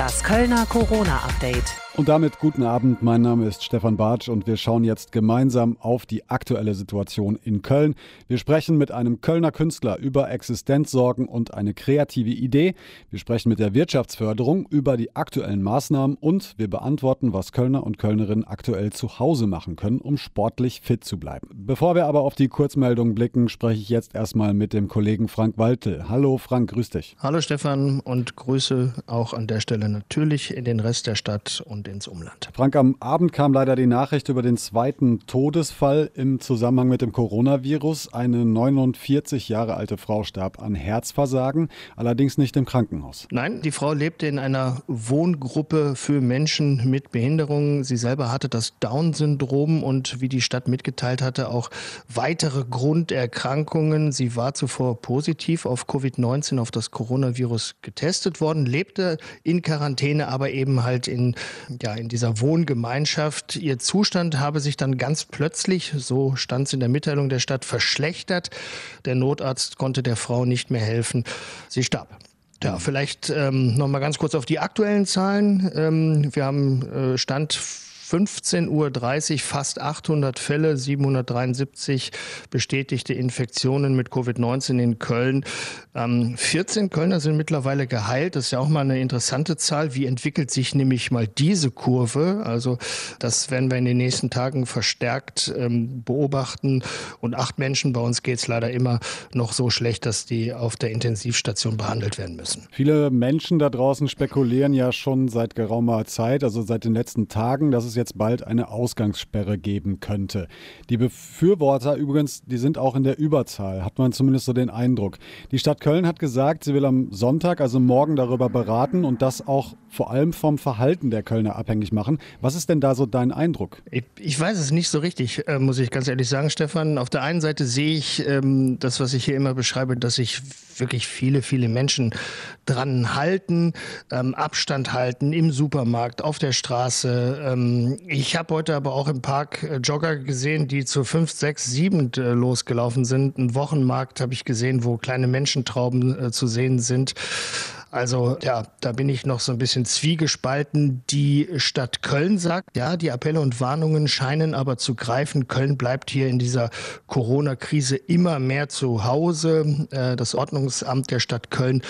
Das Kölner Corona-Update. Und damit guten Abend, mein Name ist Stefan Bartsch und wir schauen jetzt gemeinsam auf die aktuelle Situation in Köln. Wir sprechen mit einem Kölner Künstler über Existenzsorgen und eine kreative Idee. Wir sprechen mit der Wirtschaftsförderung über die aktuellen Maßnahmen und wir beantworten, was Kölner und Kölnerinnen aktuell zu Hause machen können, um sportlich fit zu bleiben. Bevor wir aber auf die Kurzmeldung blicken, spreche ich jetzt erstmal mit dem Kollegen Frank Waltel. Hallo Frank, grüß dich. Hallo Stefan und Grüße auch an der Stelle natürlich in den Rest der Stadt und ins Umland. Frank, am Abend kam leider die Nachricht über den zweiten Todesfall im Zusammenhang mit dem Coronavirus. Eine 49 Jahre alte Frau starb an Herzversagen, allerdings nicht im Krankenhaus. Nein, die Frau lebte in einer Wohngruppe für Menschen mit Behinderungen. Sie selber hatte das Down-Syndrom und wie die Stadt mitgeteilt hatte, auch weitere Grunderkrankungen. Sie war zuvor positiv auf Covid-19, auf das Coronavirus getestet worden, lebte in Quarantäne, aber eben halt in ja, in dieser Wohngemeinschaft. Ihr Zustand habe sich dann ganz plötzlich, so stand es in der Mitteilung der Stadt, verschlechtert. Der Notarzt konnte der Frau nicht mehr helfen. Sie starb. Ja, vielleicht ähm, noch mal ganz kurz auf die aktuellen Zahlen. Ähm, wir haben äh, Stand 15.30 Uhr fast 800 Fälle, 773 bestätigte Infektionen mit Covid-19 in Köln. Ähm, 14 Kölner sind mittlerweile geheilt. Das ist ja auch mal eine interessante Zahl. Wie entwickelt sich nämlich mal diese Kurve? Also das werden wir in den nächsten Tagen verstärkt ähm, beobachten. Und acht Menschen, bei uns geht es leider immer noch so schlecht, dass die auf der Intensivstation behandelt werden müssen. Viele Menschen da draußen spekulieren ja schon seit geraumer Zeit, also seit den letzten Tagen, dass es jetzt bald eine Ausgangssperre geben könnte. Die Befürworter übrigens, die sind auch in der Überzahl, hat man zumindest so den Eindruck. Die Stadt Köln hat gesagt, sie will am Sonntag, also morgen, darüber beraten und das auch vor allem vom Verhalten der Kölner abhängig machen. Was ist denn da so dein Eindruck? Ich, ich weiß es nicht so richtig, äh, muss ich ganz ehrlich sagen, Stefan. Auf der einen Seite sehe ich ähm, das, was ich hier immer beschreibe, dass sich wirklich viele, viele Menschen dran halten, ähm, Abstand halten im Supermarkt, auf der Straße. Ähm, ich habe heute aber auch im Park äh, Jogger gesehen, die zu fünf, sechs, sieben äh, losgelaufen sind. Ein Wochenmarkt habe ich gesehen, wo kleine Menschentrauben äh, zu sehen sind. Also ja, da bin ich noch so ein bisschen zwiegespalten. Die Stadt Köln sagt, ja, die Appelle und Warnungen scheinen aber zu greifen. Köln bleibt hier in dieser Corona-Krise immer mehr zu Hause. Äh, das Ordnungsamt der Stadt Köln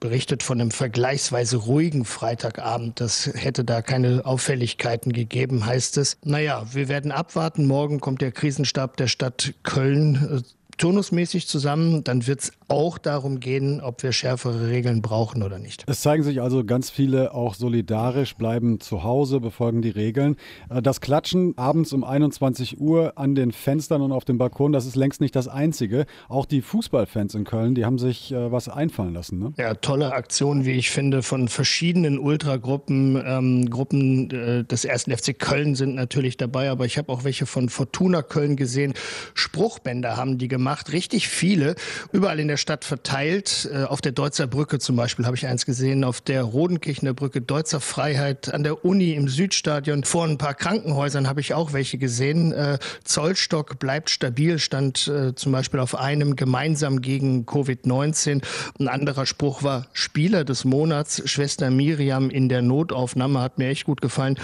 berichtet von einem vergleichsweise ruhigen Freitagabend. Das hätte da keine Auffälligkeiten gegeben, heißt es. Naja, wir werden abwarten. Morgen kommt der Krisenstab der Stadt Köln äh, turnusmäßig zusammen. Dann wird es auch darum gehen, ob wir schärfere Regeln brauchen oder nicht. Es zeigen sich also ganz viele auch solidarisch, bleiben zu Hause, befolgen die Regeln. Äh, das Klatschen abends um 21 Uhr an den Fenstern und auf dem Balkon, das ist längst nicht das Einzige. Auch die Fußballfans in Köln, die haben sich äh, was einfallen lassen. Ne? Ja, tolle Aktion, wie ich finde, von verschiedenen Ultragruppen. Ähm, Gruppen äh, des 1. FC Köln sind natürlich dabei, aber ich habe auch welche von Fortuna Köln gesehen. Spruchbänder haben die gemacht, richtig viele, überall in der der Stadt verteilt. Äh, auf der Deutzer Brücke zum Beispiel habe ich eins gesehen, auf der Rodenkirchener Brücke, Deutzer Freiheit, an der Uni im Südstadion. Vor ein paar Krankenhäusern habe ich auch welche gesehen. Äh, Zollstock bleibt stabil, stand äh, zum Beispiel auf einem gemeinsam gegen Covid-19. Ein anderer Spruch war Spieler des Monats, Schwester Miriam in der Notaufnahme, hat mir echt gut gefallen.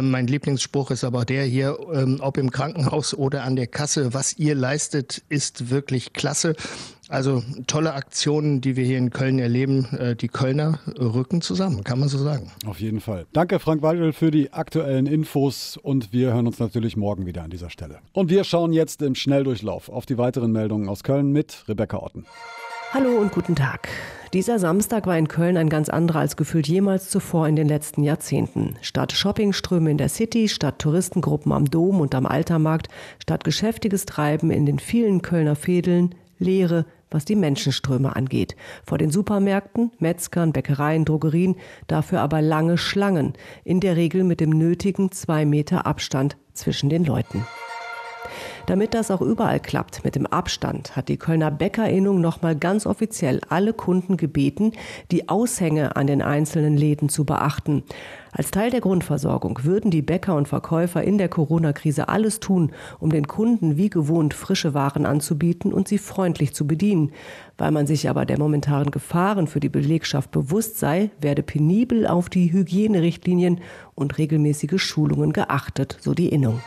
Mein Lieblingsspruch ist aber der hier, ähm, ob im Krankenhaus oder an der Kasse, was ihr leistet, ist wirklich klasse. Also tolle Aktionen, die wir hier in Köln erleben. Äh, die Kölner rücken zusammen, kann man so sagen. Auf jeden Fall. Danke, Frank Weidel, für die aktuellen Infos und wir hören uns natürlich morgen wieder an dieser Stelle. Und wir schauen jetzt im Schnelldurchlauf auf die weiteren Meldungen aus Köln mit Rebecca Otten. Hallo und guten Tag. Dieser Samstag war in Köln ein ganz anderer als gefühlt jemals zuvor in den letzten Jahrzehnten. Statt Shoppingströme in der City, statt Touristengruppen am Dom und am Altermarkt, statt geschäftiges Treiben in den vielen Kölner Fädeln, Leere, was die Menschenströme angeht. Vor den Supermärkten, Metzgern, Bäckereien, Drogerien, dafür aber lange Schlangen, in der Regel mit dem nötigen zwei Meter Abstand zwischen den Leuten. Damit das auch überall klappt mit dem Abstand, hat die Kölner Bäckerinnung nochmal ganz offiziell alle Kunden gebeten, die Aushänge an den einzelnen Läden zu beachten. Als Teil der Grundversorgung würden die Bäcker und Verkäufer in der Corona-Krise alles tun, um den Kunden wie gewohnt frische Waren anzubieten und sie freundlich zu bedienen. Weil man sich aber der momentanen Gefahren für die Belegschaft bewusst sei, werde penibel auf die Hygienerichtlinien und regelmäßige Schulungen geachtet, so die Innung.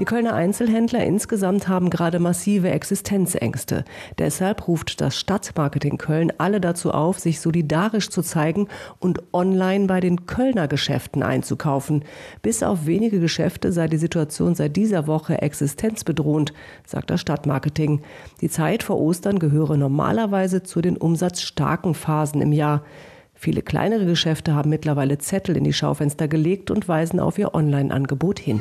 Die Kölner Einzelhändler insgesamt haben gerade massive Existenzängste. Deshalb ruft das Stadtmarketing Köln alle dazu auf, sich solidarisch zu zeigen und online bei den Kölner Geschäften einzukaufen. Bis auf wenige Geschäfte sei die Situation seit dieser Woche existenzbedrohend, sagt das Stadtmarketing. Die Zeit vor Ostern gehöre normalerweise zu den umsatzstarken Phasen im Jahr. Viele kleinere Geschäfte haben mittlerweile Zettel in die Schaufenster gelegt und weisen auf ihr Online-Angebot hin.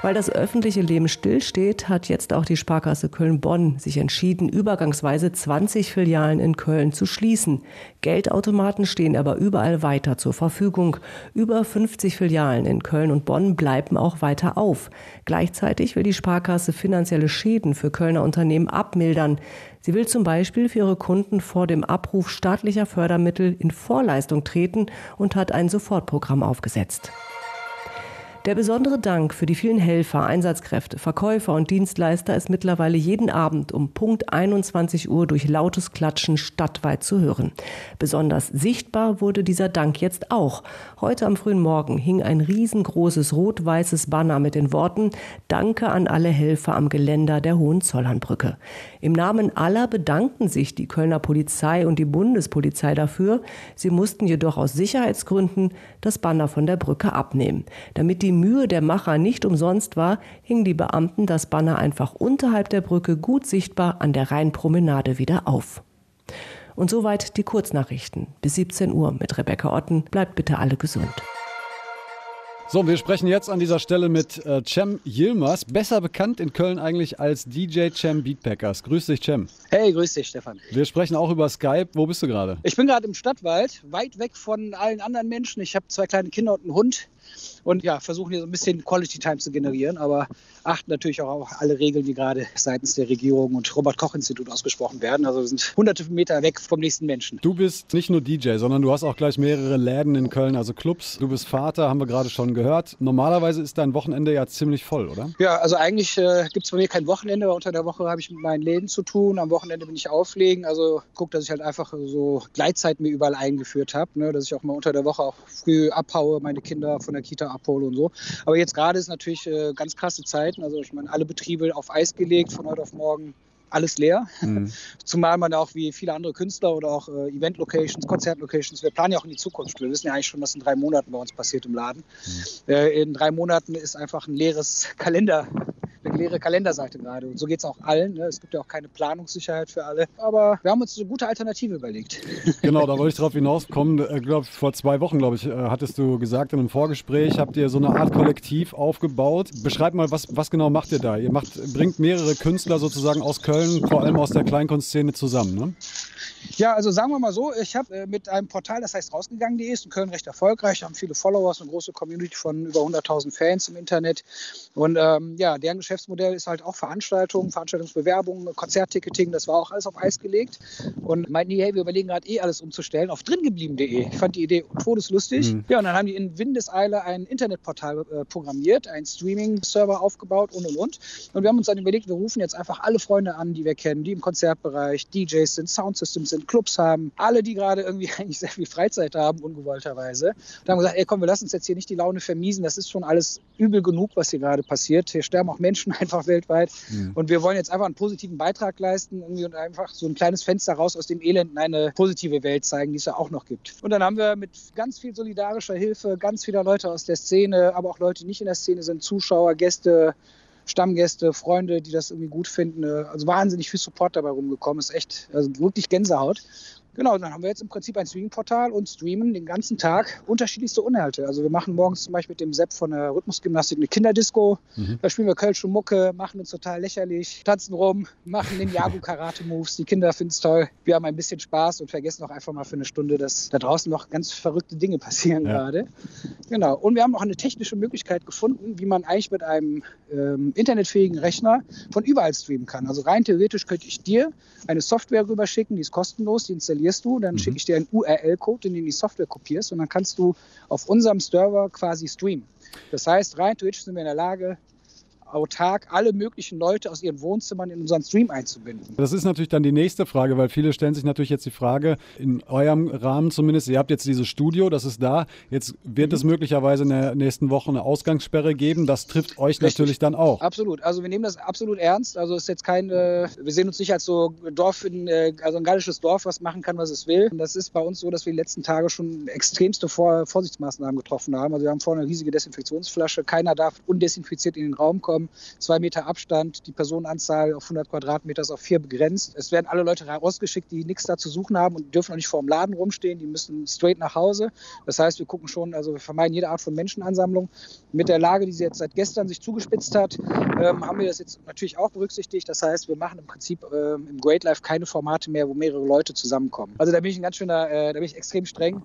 Weil das öffentliche Leben stillsteht, hat jetzt auch die Sparkasse Köln-Bonn sich entschieden, übergangsweise 20 Filialen in Köln zu schließen. Geldautomaten stehen aber überall weiter zur Verfügung. Über 50 Filialen in Köln und Bonn bleiben auch weiter auf. Gleichzeitig will die Sparkasse finanzielle Schäden für Kölner Unternehmen abmildern. Sie will zum Beispiel für ihre Kunden vor dem Abruf staatlicher Fördermittel in Vorleistung treten und hat ein Sofortprogramm aufgesetzt. Der besondere Dank für die vielen Helfer, Einsatzkräfte, Verkäufer und Dienstleister ist mittlerweile jeden Abend um Punkt 21 Uhr durch lautes Klatschen stadtweit zu hören. Besonders sichtbar wurde dieser Dank jetzt auch. Heute am frühen Morgen hing ein riesengroßes rot-weißes Banner mit den Worten Danke an alle Helfer am Geländer der Hohenzollernbrücke. Im Namen aller bedankten sich die Kölner Polizei und die Bundespolizei dafür. Sie mussten jedoch aus Sicherheitsgründen das Banner von der Brücke abnehmen. Damit die Mühe der Macher nicht umsonst war, hingen die Beamten das Banner einfach unterhalb der Brücke gut sichtbar an der Rheinpromenade wieder auf. Und soweit die Kurznachrichten. Bis 17 Uhr mit Rebecca Otten. Bleibt bitte alle gesund. So, wir sprechen jetzt an dieser Stelle mit äh, Cem Yilmaz, besser bekannt in Köln eigentlich als DJ Cem Beatpackers. Grüß dich, Cem. Hey, grüß dich, Stefan. Wir sprechen auch über Skype. Wo bist du gerade? Ich bin gerade im Stadtwald, weit weg von allen anderen Menschen. Ich habe zwei kleine Kinder und einen Hund und ja, versuchen hier so ein bisschen Quality Time zu generieren, aber achten natürlich auch auf alle Regeln, die gerade seitens der Regierung und Robert-Koch-Institut ausgesprochen werden. Also wir sind hunderte Meter weg vom nächsten Menschen. Du bist nicht nur DJ, sondern du hast auch gleich mehrere Läden in Köln, also Clubs. Du bist Vater, haben wir gerade schon gehört. Normalerweise ist dein Wochenende ja ziemlich voll, oder? Ja, also eigentlich äh, gibt es bei mir kein Wochenende, aber unter der Woche habe ich mit meinen Läden zu tun. Am Wochenende bin ich auflegen. Also gucke, dass ich halt einfach so Gleitzeit mir überall eingeführt habe, ne? dass ich auch mal unter der Woche auch früh abhaue, meine Kinder von der Kita abhole und so. Aber jetzt gerade ist natürlich äh, ganz krasse Zeiten. Also ich meine, alle Betriebe auf Eis gelegt von heute auf morgen alles leer. Mhm. Zumal man auch wie viele andere Künstler oder auch äh, Event-Locations, Konzert-Locations, wir planen ja auch in die Zukunft. Wir wissen ja eigentlich schon, was in drei Monaten bei uns passiert im Laden. Mhm. Äh, in drei Monaten ist einfach ein leeres Kalender eine leere Kalenderseite gerade. Und so geht es auch allen. Ne? Es gibt ja auch keine Planungssicherheit für alle. Aber wir haben uns eine gute Alternative überlegt. Genau, da wollte ich drauf hinauskommen. Äh, glaub, vor zwei Wochen, glaube ich, äh, hattest du gesagt in einem Vorgespräch, habt ihr so eine Art Kollektiv aufgebaut. Beschreibt mal, was, was genau macht ihr da? Ihr macht, bringt mehrere Künstler sozusagen aus Köln, vor allem aus der Kleinkunstszene zusammen, ne? Ja, also sagen wir mal so, ich habe äh, mit einem Portal, das heißt rausgegangen.de, ist in Köln recht erfolgreich, haben viele Followers, eine große Community von über 100.000 Fans im Internet. Und ähm, ja, deren Geschäftsmodell ist halt auch Veranstaltungen, Veranstaltungsbewerbungen, Konzertticketing, das war auch alles auf Eis gelegt. Und meinten die, hey, wir überlegen gerade eh alles umzustellen auf dringeblieben.de. Ich fand die Idee todeslustig. Mhm. Ja, und dann haben die in Windeseile ein Internetportal äh, programmiert, einen Streaming-Server aufgebaut und und und. Und wir haben uns dann überlegt, wir rufen jetzt einfach alle Freunde an, die wir kennen, die im Konzertbereich DJs sind, Soundsystems sind, Clubs haben, alle, die gerade irgendwie eigentlich sehr viel Freizeit haben, ungewollterweise. Und haben gesagt, ey komm, wir lassen uns jetzt hier nicht die Laune vermiesen, das ist schon alles übel genug, was hier gerade passiert. Hier sterben auch Menschen einfach weltweit. Mhm. Und wir wollen jetzt einfach einen positiven Beitrag leisten und einfach so ein kleines Fenster raus aus dem Elend in eine positive Welt zeigen, die es ja auch noch gibt. Und dann haben wir mit ganz viel solidarischer Hilfe ganz vieler Leute aus der Szene, aber auch Leute, die nicht in der Szene sind, Zuschauer, Gäste, Stammgäste, Freunde, die das irgendwie gut finden. Also wahnsinnig viel Support dabei rumgekommen. Ist echt, also wirklich Gänsehaut Genau, dann haben wir jetzt im Prinzip ein Streaming-Portal und streamen den ganzen Tag unterschiedlichste Inhalte. Also wir machen morgens zum Beispiel mit dem Sepp von der Rhythmusgymnastik eine Kinderdisco. Mhm. Da spielen wir Kölsche Mucke, machen uns total lächerlich, tanzen rum, machen den Jagu-Karate-Moves. Die Kinder finden es toll. Wir haben ein bisschen Spaß und vergessen auch einfach mal für eine Stunde, dass da draußen noch ganz verrückte Dinge passieren ja. gerade. Genau. Und wir haben auch eine technische Möglichkeit gefunden, wie man eigentlich mit einem ähm, internetfähigen Rechner von überall streamen kann. Also rein theoretisch könnte ich dir eine Software rüberschicken, die ist kostenlos, die installierst du, dann mhm. schicke ich dir einen URL-Code, in den die Software kopierst und dann kannst du auf unserem Server quasi streamen. Das heißt, rein theoretisch sind wir in der Lage, autark alle möglichen Leute aus ihren Wohnzimmern in unseren Stream einzubinden. Das ist natürlich dann die nächste Frage, weil viele stellen sich natürlich jetzt die Frage, in eurem Rahmen zumindest, ihr habt jetzt dieses Studio, das ist da, jetzt wird mhm. es möglicherweise in der nächsten Woche eine Ausgangssperre geben, das trifft euch Richtig. natürlich dann auch. Absolut, also wir nehmen das absolut ernst, also es ist jetzt kein, äh, wir sehen uns nicht als so Dorf, in, äh, also ein gallisches Dorf, was machen kann, was es will. Und das ist bei uns so, dass wir die letzten Tage schon extremste Vor Vorsichtsmaßnahmen getroffen haben. Also wir haben vorne eine riesige Desinfektionsflasche, keiner darf undesinfiziert in den Raum kommen haben. Zwei Meter Abstand, die Personenanzahl auf 100 Quadratmeter ist auf vier begrenzt. Es werden alle Leute rausgeschickt, die nichts da zu suchen haben und dürfen auch nicht vor dem Laden rumstehen. Die müssen straight nach Hause. Das heißt, wir gucken schon, also wir vermeiden jede Art von Menschenansammlung. Mit der Lage, die sie jetzt seit gestern sich zugespitzt hat, ähm, haben wir das jetzt natürlich auch berücksichtigt. Das heißt, wir machen im Prinzip ähm, im Great Life keine Formate mehr, wo mehrere Leute zusammenkommen. Also da bin ich ein ganz schöner, äh, da bin ich extrem streng.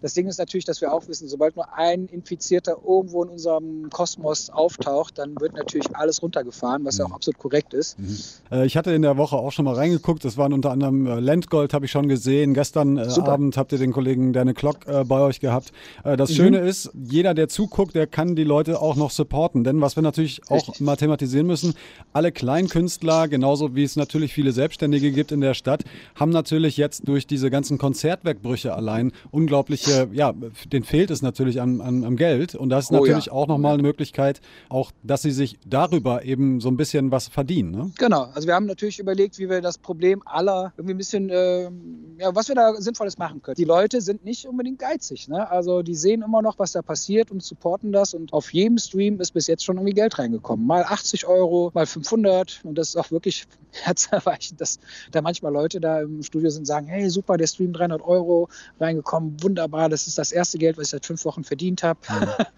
Das Ding ist natürlich, dass wir auch wissen, sobald nur ein Infizierter irgendwo in unserem Kosmos auftaucht, dann wird natürlich alles runtergefahren, was ja auch mhm. absolut korrekt ist. Mhm. Äh, ich hatte in der Woche auch schon mal reingeguckt. Das waren unter anderem äh, Landgold, habe ich schon gesehen. Gestern äh, Abend habt ihr den Kollegen Derne Klock äh, bei euch gehabt. Äh, das mhm. Schöne ist, jeder, der zuguckt, der kann die Leute auch noch supporten. Denn was wir natürlich Richtig. auch mal thematisieren müssen, alle Kleinkünstler, genauso wie es natürlich viele Selbstständige gibt in der Stadt, haben natürlich jetzt durch diese ganzen Konzertwerkbrüche allein unglaubliche, ja, denen fehlt es natürlich an, an, am Geld. Und das ist oh, natürlich ja. auch nochmal eine Möglichkeit, auch, dass sie sich darüber eben so ein bisschen was verdienen. Ne? Genau, also wir haben natürlich überlegt, wie wir das Problem aller irgendwie ein bisschen, äh, ja, was wir da Sinnvolles machen können. Die Leute sind nicht unbedingt geizig. Ne? Also die sehen immer noch, was da passiert und supporten das. Und auf jedem Stream ist bis jetzt schon irgendwie Geld reingekommen. Mal 80 Euro, mal 500. Und das ist auch wirklich herzerweichend, dass da manchmal Leute da im Studio sind und sagen, hey, super, der Stream 300 Euro reingekommen, wunderbar, das ist das erste Geld, was ich seit fünf Wochen verdient habe.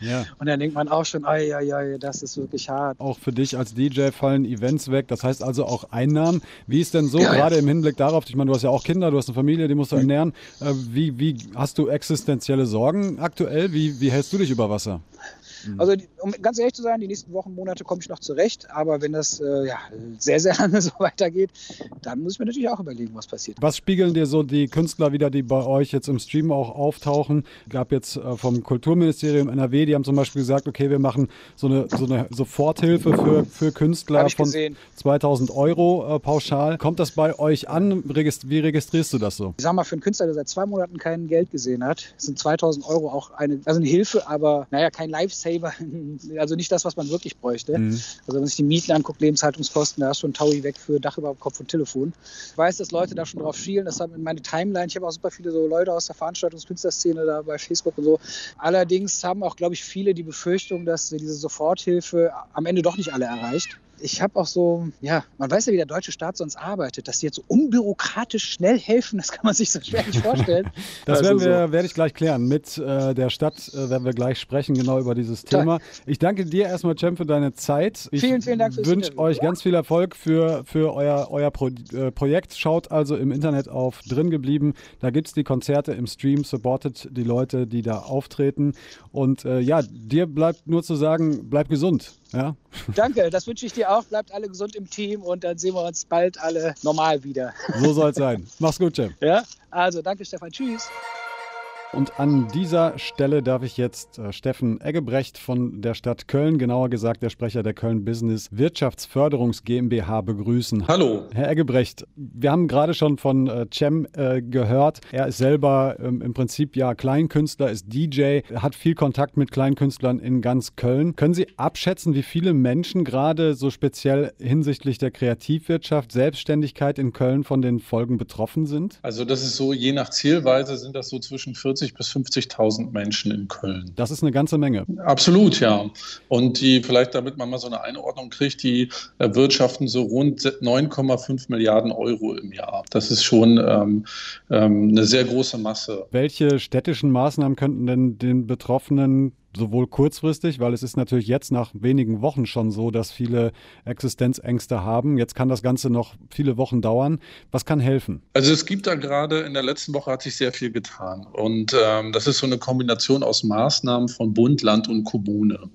Ja. und dann denkt man auch schon, ai, ai, ai, das ist wirklich hart. Auch für dich als DJ fallen Events weg, das heißt also auch Einnahmen. Wie ist denn so, ja, gerade ja. im Hinblick darauf, ich meine, du hast ja auch Kinder, du hast eine Familie, die musst du ernähren. Äh, wie, wie hast du existenzielle Sorgen aktuell? Wie, wie hältst du dich über Wasser? Mhm. Also, um ganz ehrlich zu sein, die nächsten Wochen, Monate komme ich noch zurecht. Aber wenn das äh, ja, sehr, sehr lange so weitergeht, dann muss ich mir natürlich auch überlegen, was passiert. Was spiegeln dir so die Künstler wieder, die bei euch jetzt im Stream auch auftauchen? Gab jetzt äh, vom Kulturministerium NRW, die haben zum Beispiel gesagt, okay, wir machen so eine, so eine Soforthilfe für, für Künstler von gesehen. 2000 Euro äh, pauschal. Kommt das bei euch an? Wie registrierst du das so? Ich sag mal, für einen Künstler, der seit zwei Monaten kein Geld gesehen hat, sind 2000 Euro auch eine, also eine Hilfe, aber naja, kein Live-Save Saver, also nicht das, was man wirklich bräuchte. Mhm. Also wenn man sich die Mieten anguckt, Lebenshaltungskosten, da ist schon Taui weg für Dach über Kopf und Telefon. Ich weiß, dass Leute da schon drauf schielen, das haben in meine Timeline, ich habe auch super viele so Leute aus der Veranstaltungskünstlerszene da bei Facebook und so. Allerdings haben auch, glaube ich, viele die Befürchtung, dass diese Soforthilfe am Ende doch nicht alle erreicht ich habe auch so, ja, man weiß ja, wie der deutsche Staat sonst arbeitet, dass die jetzt so unbürokratisch schnell helfen, das kann man sich so schwer nicht vorstellen. das also werden wir, so. werde ich gleich klären. Mit äh, der Stadt äh, werden wir gleich sprechen, genau über dieses Thema. Ich danke dir erstmal, Cem, für deine Zeit. Ich vielen, vielen Dank fürs Ich wünsche euch ganz viel Erfolg für, für euer, euer Pro, äh, Projekt. Schaut also im Internet auf Drin geblieben. Da gibt es die Konzerte im Stream, supportet die Leute, die da auftreten. Und äh, ja, dir bleibt nur zu sagen, bleib gesund. Ja? Danke, das wünsche ich dir auch. Bleibt alle gesund im Team und dann sehen wir uns bald alle normal wieder. So soll es sein. Mach's gut, Jim. Ja, also danke, Stefan. Tschüss. Und an dieser Stelle darf ich jetzt äh, Steffen Eggebrecht von der Stadt Köln, genauer gesagt der Sprecher der Köln Business Wirtschaftsförderungs GmbH begrüßen. Hallo. Herr Eggebrecht, wir haben gerade schon von äh, Cem äh, gehört. Er ist selber ähm, im Prinzip ja Kleinkünstler, ist DJ, hat viel Kontakt mit Kleinkünstlern in ganz Köln. Können Sie abschätzen, wie viele Menschen gerade so speziell hinsichtlich der Kreativwirtschaft, Selbstständigkeit in Köln von den Folgen betroffen sind? Also das ist so, je nach Zielweise sind das so zwischen 40 40.000 bis 50.000 Menschen in Köln. Das ist eine ganze Menge. Absolut, ja. Und die vielleicht, damit man mal so eine Einordnung kriegt, die erwirtschaften so rund 9,5 Milliarden Euro im Jahr. Das ist schon ähm, ähm, eine sehr große Masse. Welche städtischen Maßnahmen könnten denn den Betroffenen sowohl kurzfristig, weil es ist natürlich jetzt nach wenigen Wochen schon so, dass viele Existenzängste haben. Jetzt kann das Ganze noch viele Wochen dauern. Was kann helfen? Also es gibt da gerade, in der letzten Woche hat sich sehr viel getan. Und ähm, das ist so eine Kombination aus Maßnahmen von Bund, Land und Kommune.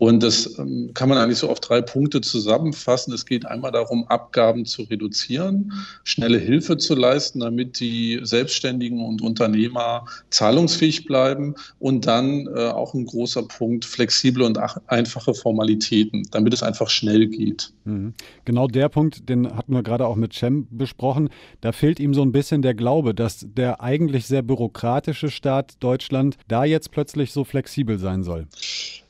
Und das ähm, kann man eigentlich so auf drei Punkte zusammenfassen. Es geht einmal darum, Abgaben zu reduzieren, schnelle Hilfe zu leisten, damit die Selbstständigen und Unternehmer zahlungsfähig bleiben und dann äh, auch ein großer Punkt, flexible und einfache Formalitäten, damit es einfach schnell geht. Mhm. Genau der Punkt, den hatten wir gerade auch mit Cem besprochen. Da fehlt ihm so ein bisschen der Glaube, dass der eigentlich sehr bürokratische Staat Deutschland da jetzt plötzlich so flexibel sein soll.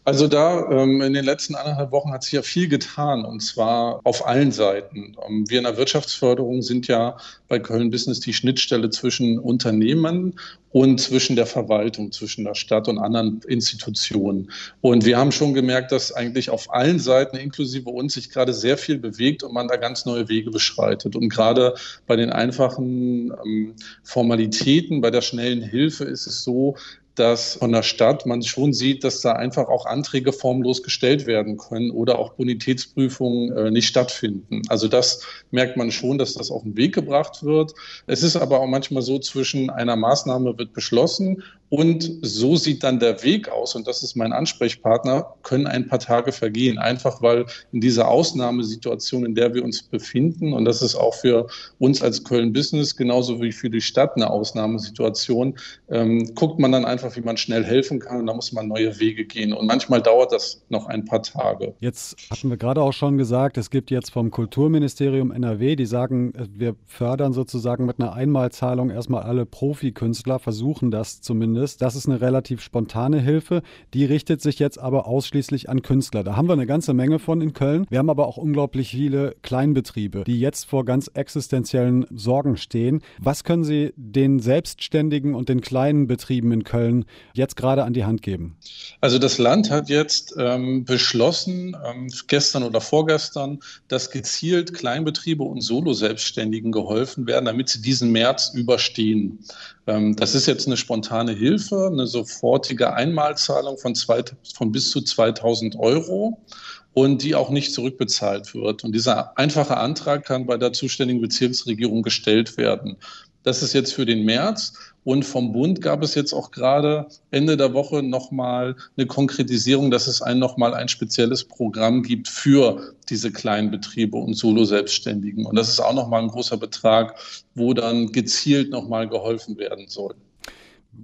Also da ähm, in den letzten anderthalb Wochen hat sich ja viel getan und zwar auf allen Seiten. Ähm, wir in der Wirtschaftsförderung sind ja bei Köln Business die Schnittstelle zwischen Unternehmen und zwischen der Verwaltung, zwischen der Stadt und anderen Institutionen. Und wir haben schon gemerkt, dass eigentlich auf allen Seiten, inklusive uns, sich gerade sehr viel bewegt und man da ganz neue Wege beschreitet. Und gerade bei den einfachen ähm, Formalitäten, bei der schnellen Hilfe ist es so, dass von der Stadt man schon sieht, dass da einfach auch Anträge formlos gestellt werden können oder auch Bonitätsprüfungen äh, nicht stattfinden. Also das merkt man schon, dass das auf den Weg gebracht wird. Es ist aber auch manchmal so, zwischen einer Maßnahme wird beschlossen und so sieht dann der Weg aus, und das ist mein Ansprechpartner, können ein paar Tage vergehen. Einfach weil in dieser Ausnahmesituation, in der wir uns befinden, und das ist auch für uns als Köln Business genauso wie für die Stadt eine Ausnahmesituation, ähm, guckt man dann einfach, wie man schnell helfen kann und da muss man neue Wege gehen. Und manchmal dauert das noch ein paar Tage. Jetzt hatten wir gerade auch schon gesagt, es gibt jetzt vom Kulturministerium NRW, die sagen, wir fördern sozusagen mit einer Einmalzahlung erstmal alle Profikünstler, versuchen das zumindest zumindest. Das ist eine relativ spontane Hilfe. Die richtet sich jetzt aber ausschließlich an Künstler. Da haben wir eine ganze Menge von in Köln. Wir haben aber auch unglaublich viele Kleinbetriebe, die jetzt vor ganz existenziellen Sorgen stehen. Was können Sie den Selbstständigen und den kleinen Betrieben in Köln jetzt gerade an die Hand geben? Also das Land hat jetzt ähm, beschlossen, ähm, gestern oder vorgestern, dass gezielt Kleinbetriebe und Solo-Selbstständigen geholfen werden, damit sie diesen März überstehen. Ähm, das ist jetzt eine spontane Hilfe, eine sofortige Einmalzahlung von, zwei, von bis zu 2000 Euro und die auch nicht zurückbezahlt wird. Und dieser einfache Antrag kann bei der zuständigen Bezirksregierung gestellt werden. Das ist jetzt für den März. Und vom Bund gab es jetzt auch gerade Ende der Woche nochmal eine Konkretisierung, dass es ein nochmal ein spezielles Programm gibt für diese kleinen Betriebe und Solo-Selbstständigen. Und das ist auch nochmal ein großer Betrag, wo dann gezielt nochmal geholfen werden soll.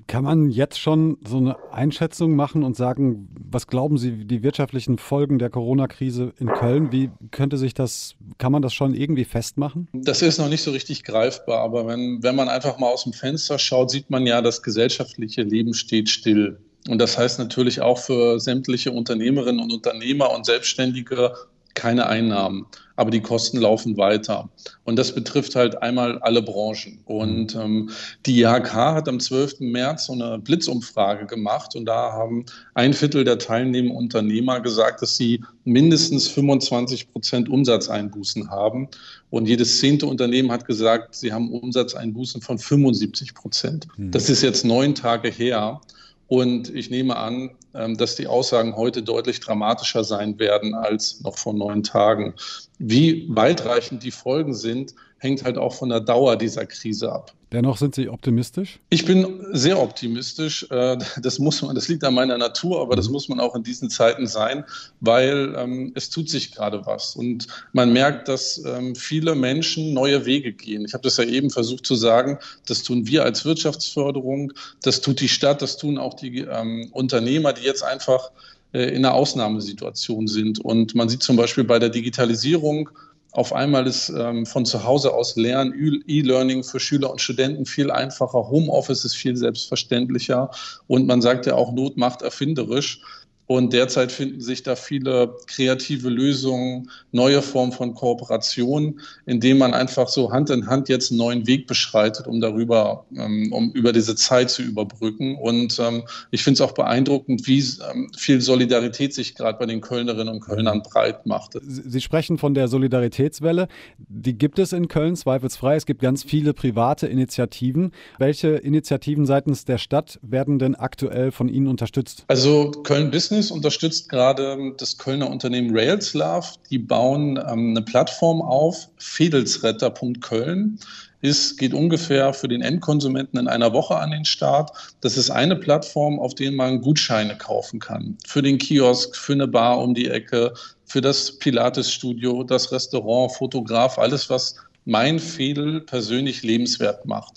Kann man jetzt schon so eine Einschätzung machen und sagen, was glauben Sie, die wirtschaftlichen Folgen der Corona-Krise in Köln? Wie könnte sich das, kann man das schon irgendwie festmachen? Das ist noch nicht so richtig greifbar, aber wenn, wenn man einfach mal aus dem Fenster schaut, sieht man ja, das gesellschaftliche Leben steht still. Und das heißt natürlich auch für sämtliche Unternehmerinnen und Unternehmer und Selbstständige keine Einnahmen, aber die Kosten laufen weiter. Und das betrifft halt einmal alle Branchen. Und ähm, die IHK hat am 12. März so eine Blitzumfrage gemacht und da haben ein Viertel der teilnehmenden Unternehmer gesagt, dass sie mindestens 25 Prozent Umsatzeinbußen haben. Und jedes zehnte Unternehmen hat gesagt, sie haben Umsatzeinbußen von 75 Prozent. Mhm. Das ist jetzt neun Tage her. Und ich nehme an, ähm, dass die Aussagen heute deutlich dramatischer sein werden als noch vor neun Tagen. Wie weitreichend die Folgen sind, hängt halt auch von der Dauer dieser Krise ab. Dennoch sind Sie optimistisch? Ich bin sehr optimistisch. Äh, das muss man, das liegt an meiner Natur, aber das mhm. muss man auch in diesen Zeiten sein, weil ähm, es tut sich gerade was. Und man merkt, dass ähm, viele Menschen neue Wege gehen. Ich habe das ja eben versucht zu sagen, das tun wir als Wirtschaftsförderung, das tut die Stadt, das tun auch die ähm, Unternehmer, die jetzt einfach äh, in einer Ausnahmesituation sind. Und man sieht zum Beispiel bei der Digitalisierung, auf einmal ist ähm, von zu Hause aus Lernen, E-Learning für Schüler und Studenten viel einfacher. Homeoffice ist viel selbstverständlicher. Und man sagt ja auch, Not macht erfinderisch. Und derzeit finden sich da viele kreative Lösungen, neue Formen von Kooperation, indem man einfach so Hand in Hand jetzt einen neuen Weg beschreitet, um darüber, ähm, um über diese Zeit zu überbrücken. Und ähm, ich finde es auch beeindruckend, wie ähm, viel Solidarität sich gerade bei den Kölnerinnen und Kölnern breit macht. Sie sprechen von der Solidaritätswelle. Die gibt es in Köln zweifelsfrei. Es gibt ganz viele private Initiativen. Welche Initiativen seitens der Stadt werden denn aktuell von Ihnen unterstützt? Also Köln Business Business unterstützt gerade das Kölner Unternehmen Railslove. Die bauen ähm, eine Plattform auf, fedelsretter.köln. Es geht ungefähr für den Endkonsumenten in einer Woche an den Start. Das ist eine Plattform, auf der man Gutscheine kaufen kann. Für den Kiosk, für eine Bar um die Ecke, für das Pilates-Studio, das Restaurant, Fotograf, alles, was mein Fädel persönlich lebenswert macht.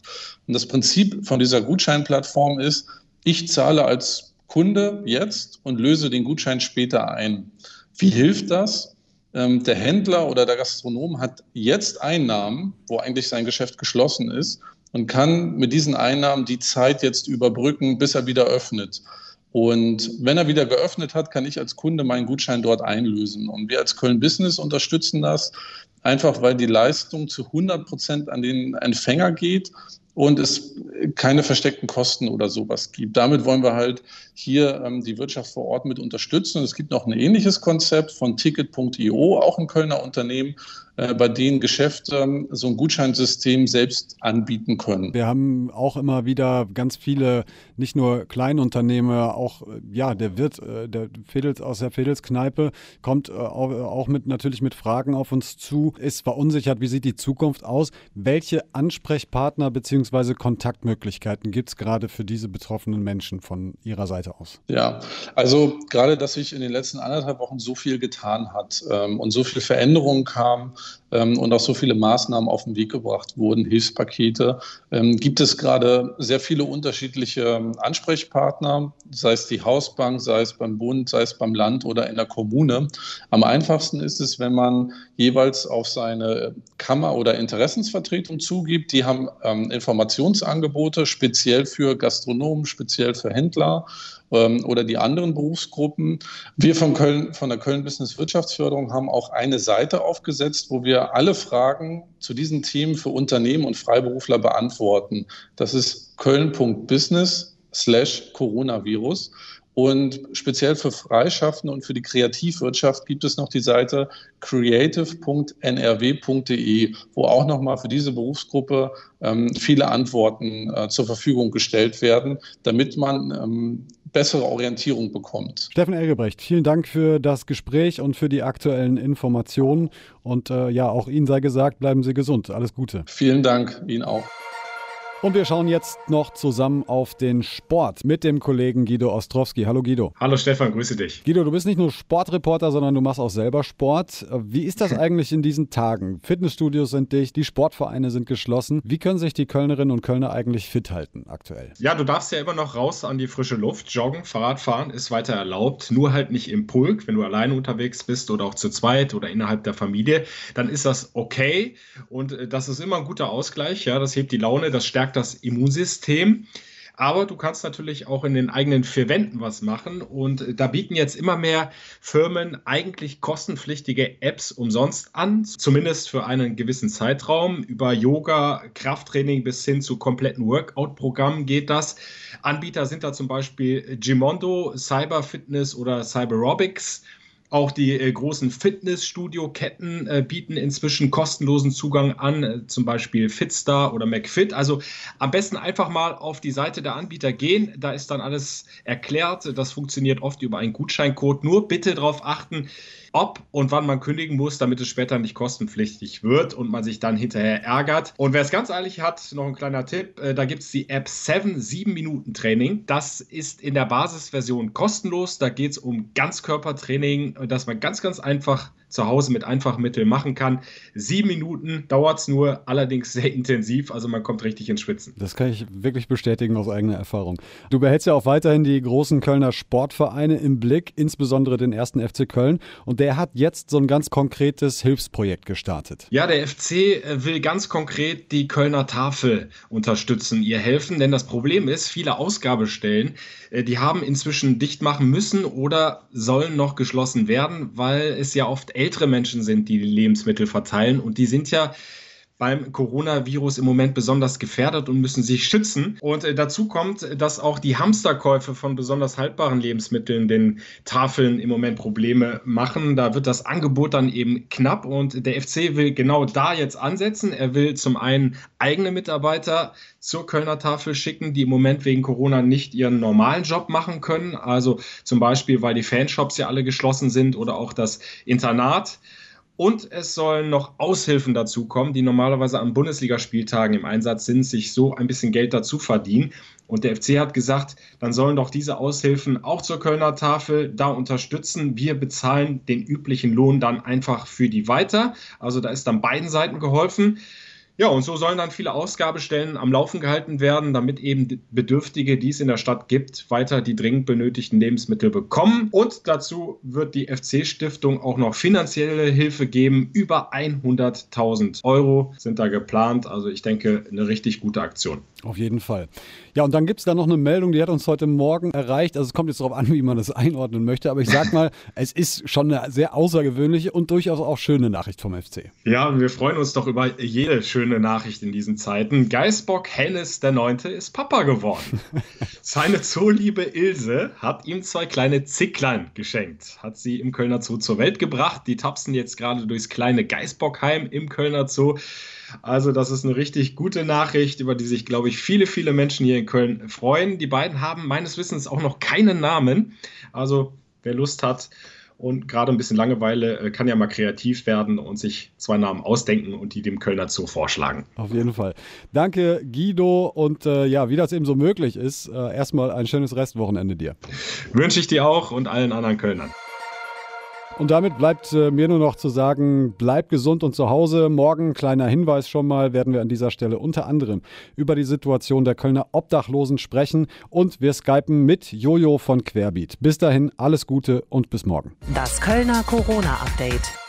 Und das Prinzip von dieser Gutscheinplattform ist, ich zahle als Kunde jetzt und löse den Gutschein später ein. Wie hilft das? Ähm, der Händler oder der Gastronom hat jetzt Einnahmen, wo eigentlich sein Geschäft geschlossen ist und kann mit diesen Einnahmen die Zeit jetzt überbrücken, bis er wieder öffnet. Und wenn er wieder geöffnet hat, kann ich als Kunde meinen Gutschein dort einlösen. Und wir als Köln Business unterstützen das einfach, weil die Leistung zu 100 Prozent an den Empfänger geht und es keine versteckten Kosten oder sowas gibt. Damit wollen wir halt hier ähm, die Wirtschaft vor Ort mit unterstützen. es gibt noch ein ähnliches Konzept von Ticket.io, auch ein Kölner Unternehmen, äh, bei denen Geschäfte ähm, so ein Gutscheinsystem selbst anbieten können. Wir haben auch immer wieder ganz viele, nicht nur Kleinunternehmer, auch äh, ja, der Wirt, äh, der Fedels aus der Fedelskneipe kommt auch mit natürlich mit Fragen auf uns zu, ist verunsichert, wie sieht die Zukunft aus? Welche Ansprechpartner bzw. Kontaktmöglichkeiten gibt es gerade für diese betroffenen Menschen von Ihrer Seite aus? Ja, also gerade, dass sich in den letzten anderthalb Wochen so viel getan hat ähm, und so viele Veränderungen kamen, ähm, und auch so viele Maßnahmen auf den Weg gebracht wurden, Hilfspakete, ähm, gibt es gerade sehr viele unterschiedliche ähm, Ansprechpartner, sei es die Hausbank, sei es beim Bund, sei es beim Land oder in der Kommune. Am einfachsten ist es, wenn man jeweils auf seine Kammer- oder Interessensvertretung zugibt. Die haben Informationsangebote speziell für Gastronomen, speziell für Händler ähm, oder die anderen Berufsgruppen. Wir von, Köln, von der Köln Business Wirtschaftsförderung haben auch eine Seite aufgesetzt, wo wir alle Fragen zu diesen Themen für Unternehmen und Freiberufler beantworten. Das ist köln.business slash Coronavirus. Und speziell für Freischaffende und für die Kreativwirtschaft gibt es noch die Seite creative.nrw.de, wo auch nochmal für diese Berufsgruppe ähm, viele Antworten äh, zur Verfügung gestellt werden, damit man ähm, bessere Orientierung bekommt. Steffen Elgebrecht, vielen Dank für das Gespräch und für die aktuellen Informationen. Und äh, ja, auch Ihnen sei gesagt, bleiben Sie gesund. Alles Gute. Vielen Dank, Ihnen auch. Und wir schauen jetzt noch zusammen auf den Sport mit dem Kollegen Guido Ostrowski. Hallo Guido. Hallo Stefan, grüße dich. Guido, du bist nicht nur Sportreporter, sondern du machst auch selber Sport. Wie ist das eigentlich in diesen Tagen? Fitnessstudios sind dicht, die Sportvereine sind geschlossen. Wie können sich die Kölnerinnen und Kölner eigentlich fit halten aktuell? Ja, du darfst ja immer noch raus an die frische Luft. Joggen, Fahrradfahren ist weiter erlaubt, nur halt nicht im Pulk. Wenn du alleine unterwegs bist oder auch zu zweit oder innerhalb der Familie, dann ist das okay. Und äh, das ist immer ein guter Ausgleich. Ja, das hebt die Laune, das stärkt stärkt das Immunsystem. Aber du kannst natürlich auch in den eigenen vier Wänden was machen. Und da bieten jetzt immer mehr Firmen eigentlich kostenpflichtige Apps umsonst an, zumindest für einen gewissen Zeitraum. Über Yoga, Krafttraining bis hin zu kompletten Workout-Programmen geht das. Anbieter sind da zum Beispiel Gimondo, Cyber Fitness oder Cyberobics. Auch die äh, großen Fitnessstudio-Ketten äh, bieten inzwischen kostenlosen Zugang an, äh, zum Beispiel Fitstar oder McFit. Also am besten einfach mal auf die Seite der Anbieter gehen. Da ist dann alles erklärt. Das funktioniert oft über einen Gutscheincode. Nur bitte darauf achten, ob und wann man kündigen muss, damit es später nicht kostenpflichtig wird und man sich dann hinterher ärgert. Und wer es ganz eilig hat, noch ein kleiner Tipp, äh, da gibt es die App 7 7 Minuten Training. Das ist in der Basisversion kostenlos. Da geht es um Ganzkörpertraining, dass man ganz, ganz einfach zu Hause mit einfachen Mitteln machen kann. Sieben Minuten dauert es nur, allerdings sehr intensiv, also man kommt richtig ins Schwitzen. Das kann ich wirklich bestätigen aus eigener Erfahrung. Du behältst ja auch weiterhin die großen Kölner Sportvereine im Blick, insbesondere den ersten FC Köln. Und der hat jetzt so ein ganz konkretes Hilfsprojekt gestartet. Ja, der FC äh, will ganz konkret die Kölner Tafel unterstützen, ihr helfen, denn das Problem ist, viele Ausgabestellen, äh, die haben inzwischen dicht machen müssen oder sollen noch geschlossen werden, weil es ja oft ältere Menschen sind, die, Lebensmittel verteilen. Und die sind ja beim Coronavirus im Moment besonders gefährdet und müssen sich schützen. Und äh, dazu kommt, dass auch die Hamsterkäufe von besonders haltbaren Lebensmitteln den Tafeln im Moment Probleme machen. Da wird das Angebot dann eben knapp und der FC will genau da jetzt ansetzen. Er will zum einen eigene Mitarbeiter zur Kölner Tafel schicken, die im Moment wegen Corona nicht ihren normalen Job machen können. Also zum Beispiel, weil die Fanshops ja alle geschlossen sind oder auch das Internat. Und es sollen noch Aushilfen dazukommen, die normalerweise an Bundesligaspieltagen im Einsatz sind, sich so ein bisschen Geld dazu verdienen. Und der FC hat gesagt, dann sollen doch diese Aushilfen auch zur Kölner Tafel da unterstützen. Wir bezahlen den üblichen Lohn dann einfach für die weiter. Also da ist dann beiden Seiten geholfen. Ja, und so sollen dann viele Ausgabestellen am Laufen gehalten werden, damit eben Bedürftige, die es in der Stadt gibt, weiter die dringend benötigten Lebensmittel bekommen. Und dazu wird die FC-Stiftung auch noch finanzielle Hilfe geben. Über 100.000 Euro sind da geplant. Also ich denke, eine richtig gute Aktion. Auf jeden Fall. Ja, und dann gibt es da noch eine Meldung, die hat uns heute Morgen erreicht. Also es kommt jetzt darauf an, wie man das einordnen möchte. Aber ich sag mal, es ist schon eine sehr außergewöhnliche und durchaus auch schöne Nachricht vom FC. Ja, wir freuen uns doch über jede schöne Nachricht in diesen Zeiten. Geisbock Hennes der Neunte ist Papa geworden. Seine Zooliebe Ilse hat ihm zwei kleine Zicklein geschenkt. Hat sie im Kölner Zoo zur Welt gebracht. Die tapsen jetzt gerade durchs kleine Geisbockheim im Kölner Zoo. Also das ist eine richtig gute Nachricht, über die sich, glaube ich, viele, viele Menschen hier in Köln freuen. Die beiden haben meines Wissens auch noch keinen Namen. Also wer Lust hat und gerade ein bisschen Langeweile, äh, kann ja mal kreativ werden und sich zwei Namen ausdenken und die dem Kölner Zoo vorschlagen. Auf jeden Fall. Danke, Guido. Und äh, ja, wie das eben so möglich ist, äh, erstmal ein schönes Restwochenende dir. Wünsche ich dir auch und allen anderen Kölnern. Und damit bleibt äh, mir nur noch zu sagen, bleibt gesund und zu Hause. Morgen, kleiner Hinweis schon mal, werden wir an dieser Stelle unter anderem über die Situation der Kölner Obdachlosen sprechen und wir skypen mit Jojo von Querbeat. Bis dahin, alles Gute und bis morgen. Das Kölner Corona-Update.